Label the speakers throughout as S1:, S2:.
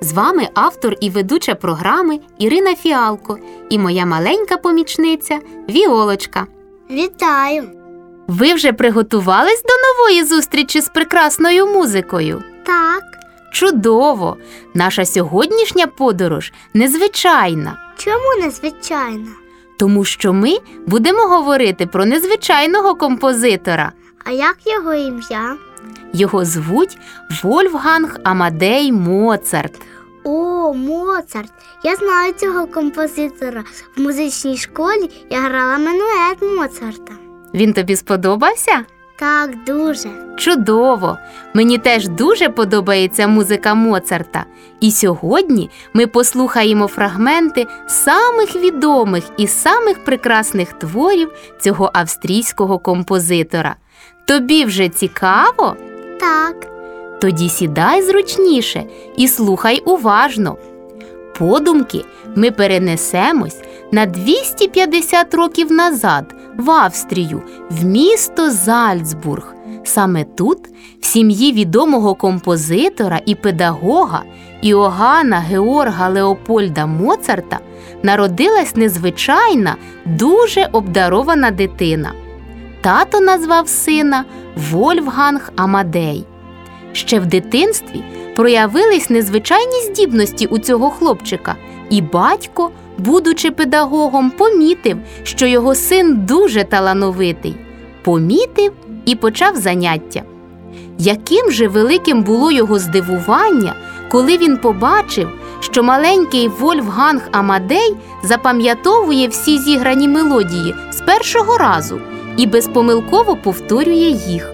S1: З вами автор і ведуча програми Ірина Фіалко і моя маленька помічниця Віолочка.
S2: Вітаю!
S1: Ви вже приготувались до нової зустрічі з прекрасною музикою?
S2: Так,
S1: Чудово! Наша сьогоднішня подорож незвичайна,
S2: чому незвичайно?
S1: тому що ми будемо говорити про незвичайного композитора.
S2: А як його ім'я?
S1: Його звуть Вольфганг Амадей Моцарт.
S2: О, Моцарт! Я знаю цього композитора. В музичній школі я грала менует Моцарта.
S1: Він тобі сподобався?
S2: Так, дуже.
S1: Чудово! Мені теж дуже подобається музика Моцарта. І сьогодні ми послухаємо фрагменти самих відомих і самих прекрасних творів цього австрійського композитора. Тобі вже цікаво?
S2: Так,
S1: Тоді сідай зручніше і слухай уважно. Подумки ми перенесемось на 250 років назад в Австрію, в місто Зальцбург. Саме тут, в сім'ї відомого композитора і педагога Іоганна Георга Леопольда Моцарта народилась незвичайна, дуже обдарована дитина. Тато назвав сина Вольфганг Амадей. Ще в дитинстві проявились незвичайні здібності у цього хлопчика, і батько, будучи педагогом, помітив, що його син дуже талановитий. Помітив і почав заняття. Яким же великим було його здивування, коли він побачив, що маленький Вольфганг Амадей запам'ятовує всі зіграні мелодії з першого разу і безпомилково повторює їх.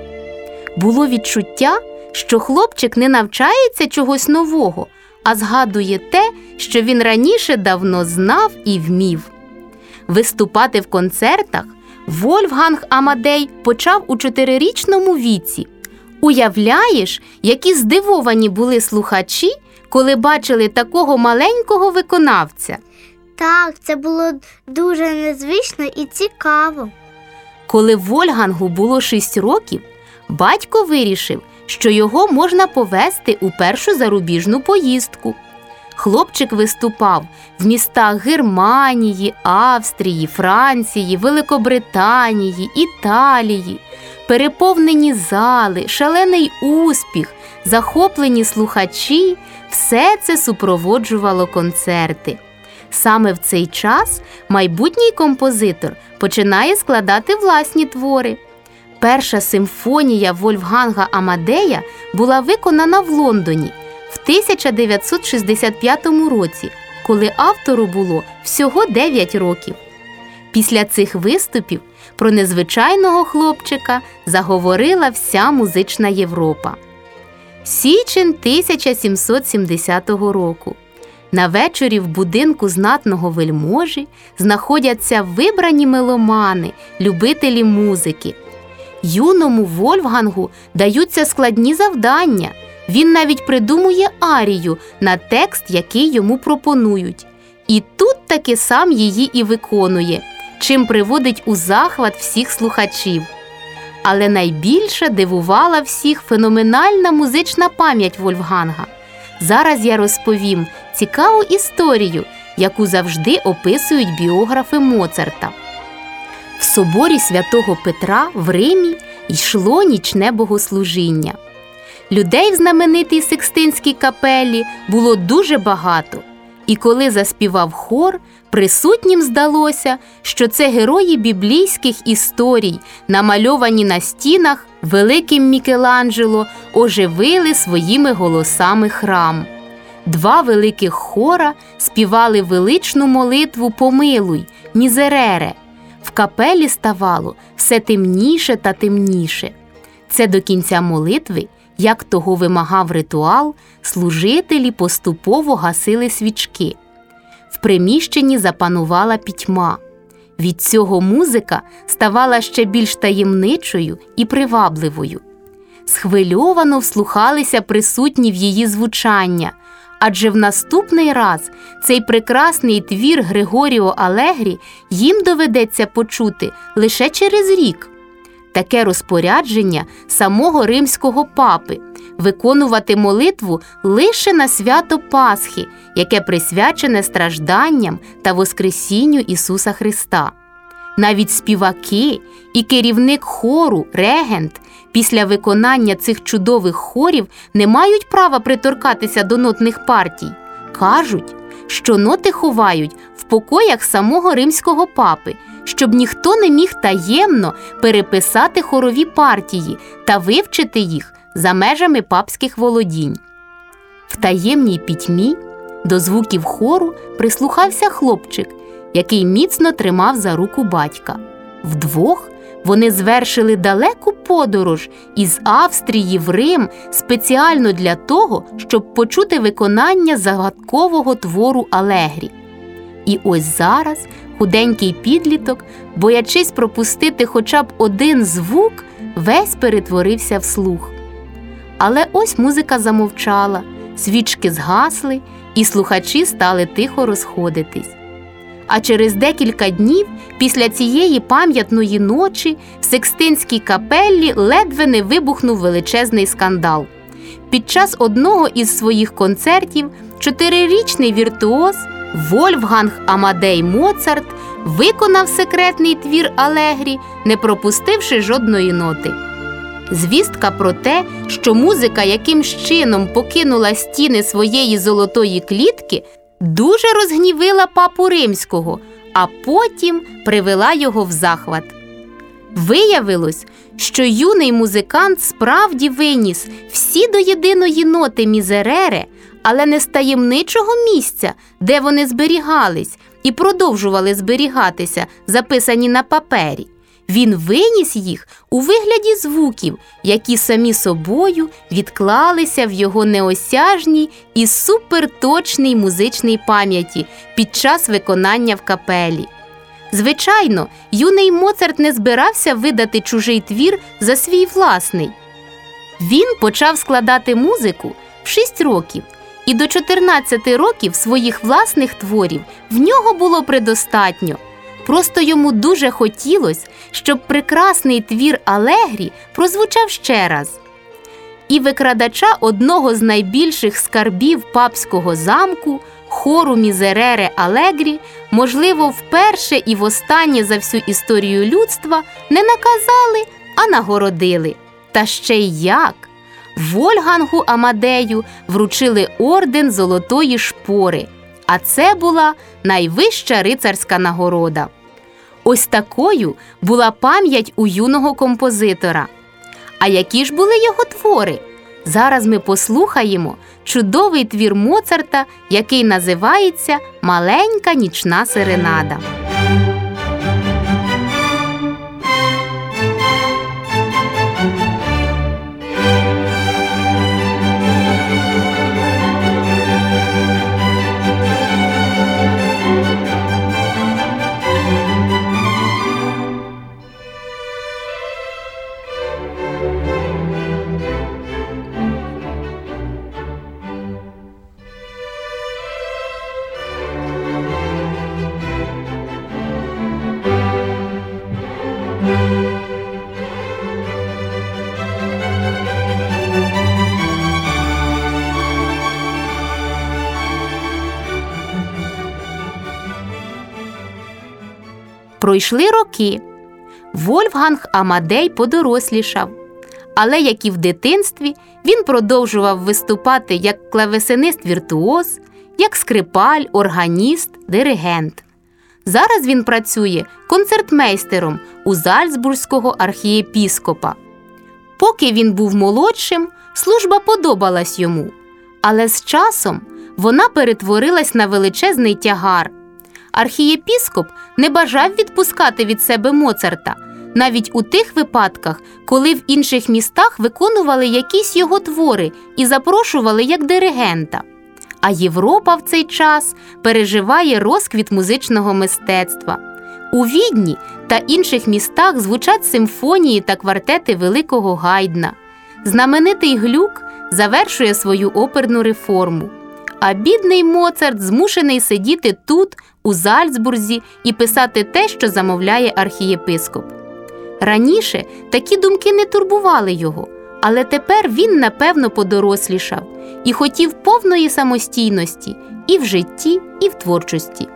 S1: Було відчуття, що хлопчик не навчається чогось нового, а згадує те, що він раніше давно знав і вмів. Виступати в концертах Вольфганг Амадей почав у чотирирічному віці. Уявляєш, які здивовані були слухачі, коли бачили такого маленького виконавця.
S2: так, це було дуже незвично і цікаво.
S1: Коли Вольгангу було 6 років, батько вирішив, що його можна повести у першу зарубіжну поїздку. Хлопчик виступав в містах Германії, Австрії, Франції, Великобританії, Італії, переповнені зали, шалений успіх, захоплені слухачі все це супроводжувало концерти. Саме в цей час майбутній композитор починає складати власні твори. Перша симфонія Вольфганга Амадея була виконана в Лондоні в 1965 році, коли автору було всього 9 років. Після цих виступів про незвичайного хлопчика заговорила вся музична Європа. Січень 1770 року. На вечорі в будинку знатного вельможі знаходяться вибрані меломани, любителі музики. Юному Вольфгангу даються складні завдання. Він навіть придумує арію на текст, який йому пропонують. І тут таки сам її і виконує, чим приводить у захват всіх слухачів. Але найбільше дивувала всіх феноменальна музична пам'ять Вольфганга. Зараз я розповім цікаву історію, яку завжди описують біографи Моцарта. В соборі святого Петра в Римі йшло нічне богослужіння. Людей в знаменитій Сикстинській капелі було дуже багато. І коли заспівав хор, присутнім здалося, що це герої біблійських історій, намальовані на стінах великим Мікеланджело, оживили своїми голосами храм. Два великих хора співали величну молитву Помилуй, Мізерере. В капелі ставало все темніше та темніше. Це до кінця молитви Як того вимагав ритуал, служителі поступово гасили свічки. В приміщенні запанувала пітьма. Від цього музика ставала ще більш таємничою і привабливою. Схвильовано вслухалися присутні в її звучання, адже в наступний раз цей прекрасний твір Григоріо Алегрі їм доведеться почути лише через рік. Таке розпорядження самого римського папи виконувати молитву лише на свято Пасхи, яке присвячене стражданням та Воскресінню Ісуса Христа. Навіть співаки і керівник хору, регент, після виконання цих чудових хорів не мають права приторкатися до нотних партій. Кажуть, що ноти ховають в покоях самого римського папи, щоб ніхто не міг таємно переписати хорові партії та вивчити їх за межами папських володінь. В таємній пітьмі до звуків хору прислухався хлопчик, який міцно тримав за руку батька. Вдвох вони звершили далеку подорож із Австрії в Рим спеціально для того, щоб почути виконання загадкового твору Алегрі. І ось зараз худенький підліток, боячись пропустити хоча б один звук, весь перетворився в слух. Але ось музика замовчала, свічки згасли, і слухачі стали тихо розходитись. А через декілька днів після цієї пам'ятної ночі в Секстинській капеллі ледве не вибухнув величезний скандал. Під час одного із своїх концертів чотирирічний віртуоз Вольфганг Амадей Моцарт виконав секретний твір Алегрі, не пропустивши жодної ноти. Звістка про те, що музика якимсь чином покинула стіни своєї золотої клітки, дуже розгнівила папу римського, а потім привела його в захват. Виявилось, що юний музикант справді виніс всі до єдиної ноти мізерере, але не з таємничого місця, де вони зберігались, і продовжували зберігатися, записані на папері. Він виніс їх у вигляді звуків, які самі собою відклалися в його неосяжній і суперточній музичній пам'яті під час виконання в капелі. Звичайно, юний Моцарт не збирався видати чужий твір за свій власний. Він почав складати музику в 6 років, і до 14 років своїх власних творів в нього було предостатньо. Просто йому дуже хотілося, щоб прекрасний твір Алегрі прозвучав ще раз. І викрадача одного з найбільших скарбів папського замку, хору Мізерере Алегрі, можливо, вперше і востаннє за всю історію людства не наказали, а нагородили. Та ще й як! Вольгангу Амадею вручили орден Золотої шпори, а це була найвища рицарська нагорода. Ось такою була пам'ять у юного композитора. А які ж були його твори? Зараз ми послухаємо чудовий твір Моцарта, який називається Маленька нічна серенада. Пройшли роки. Вольфганг Амадей подорослішав. Але як і в дитинстві, він продовжував виступати як клавесинист віртуоз, як скрипаль, органіст, диригент. Зараз він працює концертмейстером у Зальцбурзького архієпіскопа. Поки він був молодшим, служба подобалась йому, але з часом вона перетворилась на величезний тягар. Архієпіскоп не бажав відпускати від себе Моцарта, навіть у тих випадках, коли в інших містах виконували якісь його твори і запрошували як диригента. А Європа в цей час переживає розквіт музичного мистецтва. У Відні та інших містах звучать симфонії та квартети Великого Гайдна. Знаменитий глюк завершує свою оперну реформу. А бідний Моцарт змушений сидіти тут, у Зальцбурзі, і писати те, що замовляє архієпископ. Раніше такі думки не турбували його, але тепер він напевно подорослішав і хотів повної самостійності і в житті, і в творчості.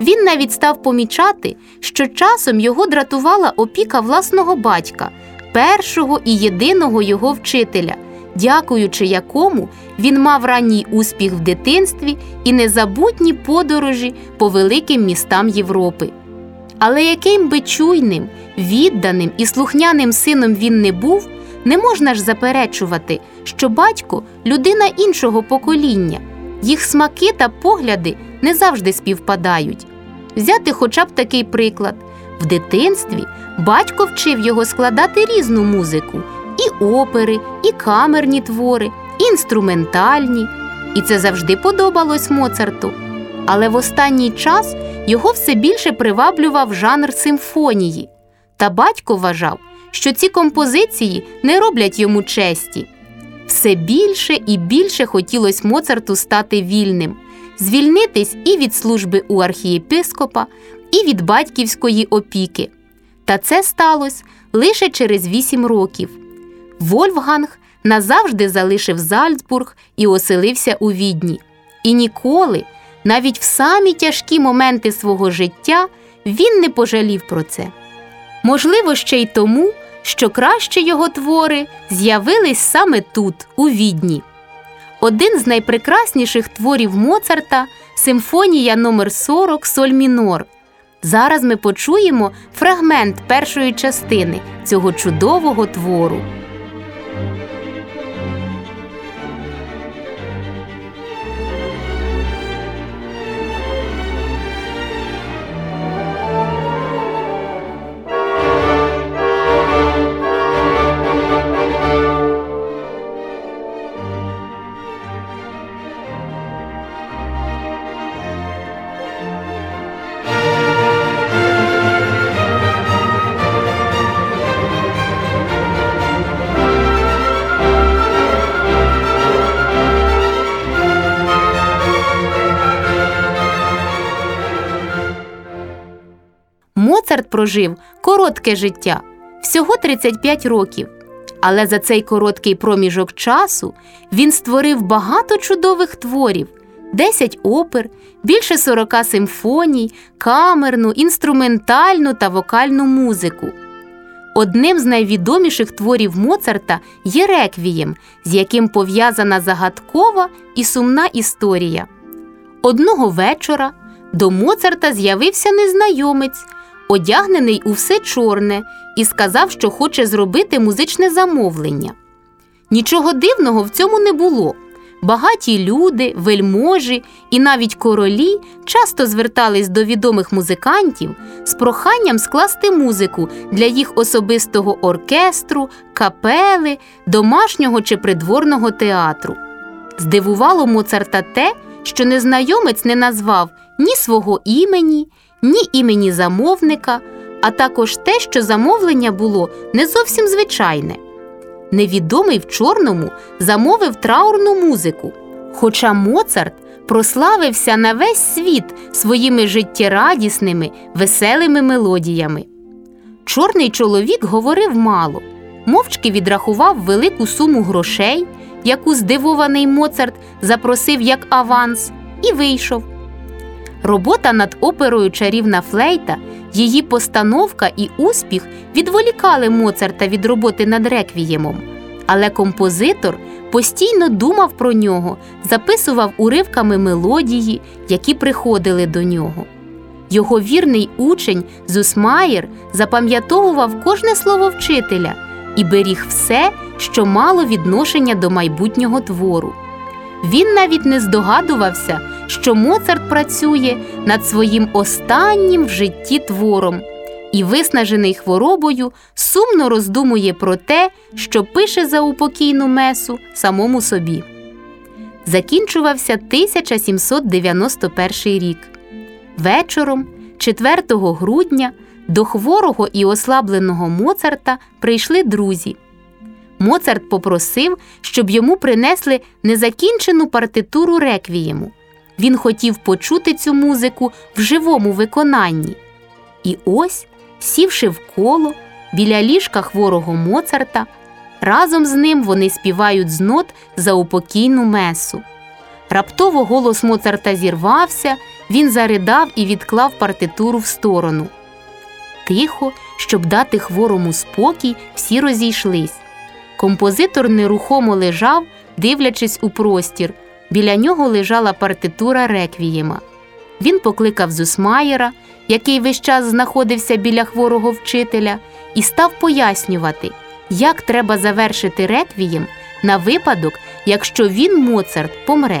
S1: Він навіть став помічати, що часом його дратувала опіка власного батька, першого і єдиного його вчителя, дякуючи якому він мав ранній успіх в дитинстві і незабутні подорожі по великим містам Європи. Але яким би чуйним, відданим і слухняним сином він не був, не можна ж заперечувати, що батько людина іншого покоління, їх смаки та погляди не завжди співпадають. Взяти хоча б такий приклад: в дитинстві батько вчив його складати різну музику: опери, і камерні твори, і інструментальні. І це завжди подобалось Моцарту. Але в останній час його все більше приваблював жанр симфонії. Та батько вважав, що ці композиції не роблять йому честі. Все більше і більше хотілося Моцарту стати вільним, звільнитись і від служби у архієпископа, і від батьківської опіки. Та це сталося лише через вісім років. Вольфганг назавжди залишив Зальцбург і оселився у відні. І ніколи, навіть в самі тяжкі моменти свого життя, він не пожалів про це. Можливо, ще й тому, що краще його твори з'явились саме тут, у відні. Один з найпрекрасніших творів Моцарта симфонія номер 40 Соль мінор. Зараз ми почуємо фрагмент першої частини цього чудового твору. Прожив коротке життя всього 35 років. Але за цей короткий проміжок часу він створив багато чудових творів: 10 опер, більше 40 симфоній, камерну, інструментальну та вокальну музику. Одним з найвідоміших творів Моцарта є реквієм, з яким пов'язана загадкова і сумна історія. Одного вечора до Моцарта з'явився незнайомець, одягнений у все чорне, і сказав, що хоче зробити музичне замовлення. Нічого дивного в цьому не було. Багаті люди, вельможі і навіть королі часто звертались до відомих музикантів з проханням скласти музику для їх особистого оркестру, капели, домашнього чи придворного театру. Здивувало Моцарта те, що незнайомець не назвав ні свого імені, ні імені замовника, а також те, що замовлення було не зовсім звичайне. Невідомий в чорному замовив траурну музику. Хоча Моцарт прославився на весь світ своїми життєрадісними, веселими мелодіями. Чорний чоловік говорив мало, мовчки відрахував велику суму грошей, яку здивований Моцарт запросив як аванс, і вийшов. Робота над оперою Чарівна флейта, її постановка і успіх відволікали Моцарта від роботи над реквіємом. Але композитор постійно думав про нього, записував уривками мелодії, які приходили до нього. Його вірний учень Зусмаєр запам'ятовував кожне слово вчителя і беріг все, що мало відношення до майбутнього твору. Він навіть не здогадувався, що Моцарт працює над своїм останнім в житті твором і, виснажений хворобою, сумно роздумує про те, що пише за упокійну месу самому собі. Закінчувався 1791 рік. Вечором, 4 грудня, до хворого і ослабленого Моцарта прийшли друзі. Моцарт попросив, щоб йому принесли незакінчену партитуру реквієму. Він хотів почути цю музику в живому виконанні. І ось, сівши вколо біля ліжка хворого Моцарта, разом з ним вони співають з нот заупокійну месу. Раптово голос Моцарта зірвався, він заридав і відклав партитуру в сторону. Тихо, щоб дати хворому спокій, всі розійшлись. Композитор нерухомо лежав, дивлячись у простір. Біля нього лежала партитура реквієма. Він покликав Зусмаєра, який весь час знаходився біля хворого вчителя, і став пояснювати, як треба завершити реквієм на випадок, якщо він, Моцарт, помре.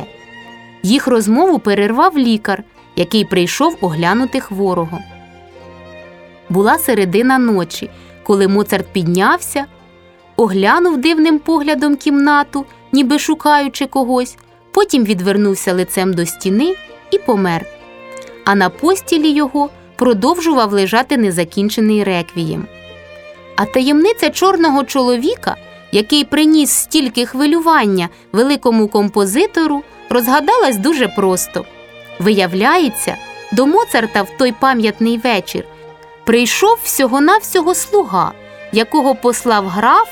S1: Їх розмову перервав лікар, який прийшов оглянути хворого. Була середина ночі, коли Моцарт піднявся, оглянув дивним поглядом кімнату, ніби шукаючи когось, потім відвернувся лицем до стіни і помер. А на постілі його продовжував лежати незакінчений реквієм. А таємниця чорного чоловіка, який приніс стільки хвилювання великому композитору, розгадалась дуже просто. Виявляється, до Моцарта в той пам'ятний вечір прийшов всього-навсього слуга, якого послав граф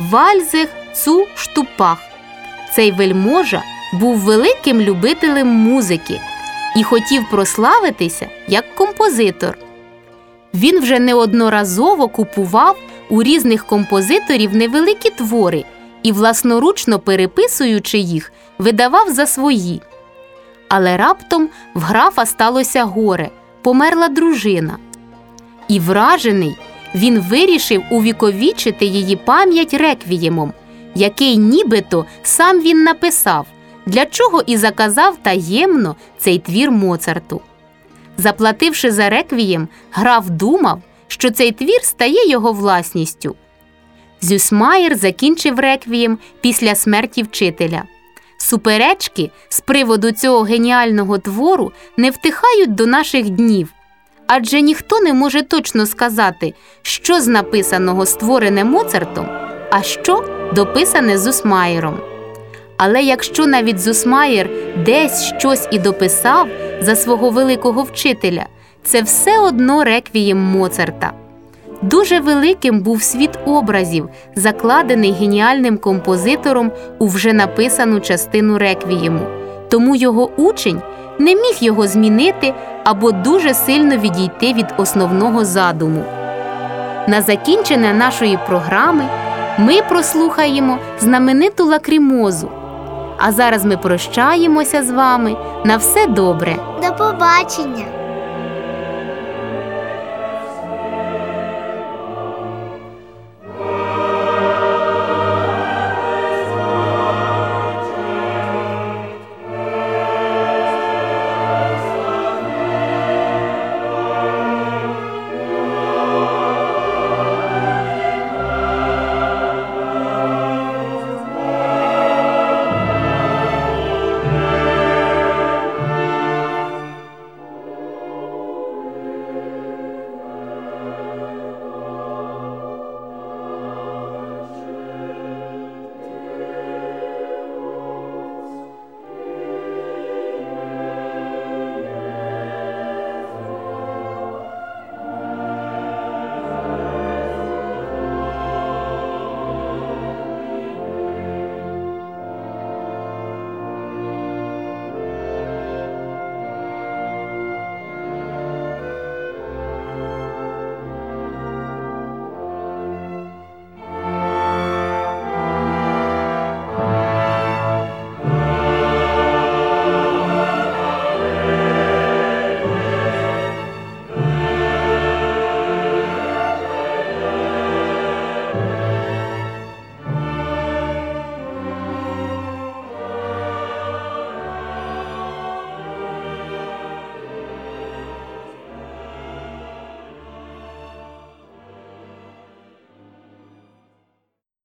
S1: Вальзех Цу Штупах. Цей вельможа був великим любителем музики і хотів прославитися як композитор. Він вже неодноразово купував у різних композиторів невеликі твори і, власноручно переписуючи їх, видавав за свої. Але раптом в графа сталося горе, померла дружина. І вражений, він вирішив увіковічити її пам'ять реквіємом, який нібито сам він написав, для чого і заказав таємно цей твір Моцарту. Заплативши за реквієм, граф думав, що цей твір стає його власністю. Зюсмаєр закінчив реквієм після смерті вчителя. Суперечки з приводу цього геніального твору не втихають до наших днів, адже ніхто не може точно сказати, що з написаного створене Моцартом, а що дописане Зусмаєром. Але якщо навіть Зусмаєр десь щось і дописав за свого великого вчителя, це все одно реквієм Моцарта. Дуже великим був світ образів, закладений геніальним композитором у вже написану частину реквієму, тому його учень не міг його змінити або дуже сильно відійти від основного задуму. На закінчення нашої програми ми прослухаємо знамениту лакрімозу. А зараз ми прощаємося з вами на все добре.
S2: До побачення!